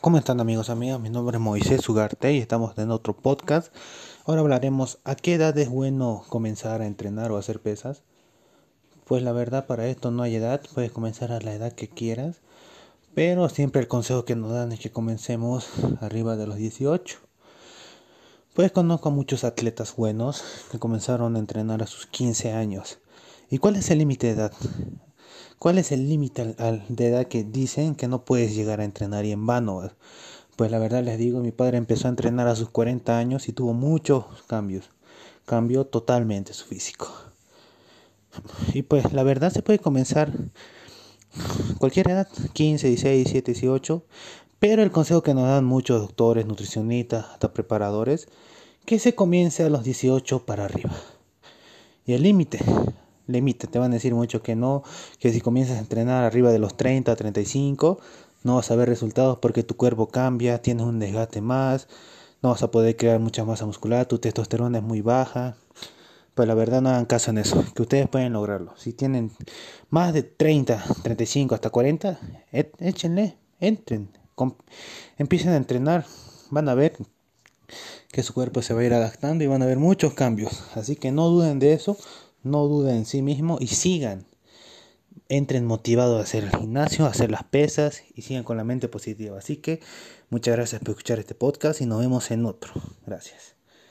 ¿Cómo están amigos, amigas? Mi nombre es Moisés Ugarte y estamos en otro podcast. Ahora hablaremos a qué edad es bueno comenzar a entrenar o hacer pesas. Pues la verdad para esto no hay edad, puedes comenzar a la edad que quieras, pero siempre el consejo que nos dan es que comencemos arriba de los 18. Pues conozco a muchos atletas buenos que comenzaron a entrenar a sus 15 años. ¿Y cuál es el límite de edad? ¿Cuál es el límite de edad que dicen que no puedes llegar a entrenar y en vano? Pues la verdad les digo, mi padre empezó a entrenar a sus 40 años y tuvo muchos cambios. Cambió totalmente su físico. Y pues la verdad se puede comenzar cualquier edad, 15, 16, 17, 18, pero el consejo que nos dan muchos doctores, nutricionistas, hasta preparadores, que se comience a los 18 para arriba. Y el límite, límite. Te van a decir mucho que no, que si comienzas a entrenar arriba de los 30, 35, no vas a ver resultados porque tu cuerpo cambia, tienes un desgaste más, no vas a poder crear mucha masa muscular, tu testosterona es muy baja. Pues la verdad no hagan caso en eso, que ustedes pueden lograrlo. Si tienen más de 30, 35 hasta 40, échenle, entren, empiecen a entrenar, van a ver que su cuerpo se va a ir adaptando y van a ver muchos cambios. Así que no duden de eso, no duden en sí mismo y sigan. Entren motivados a hacer el gimnasio, a hacer las pesas y sigan con la mente positiva. Así que muchas gracias por escuchar este podcast y nos vemos en otro. Gracias.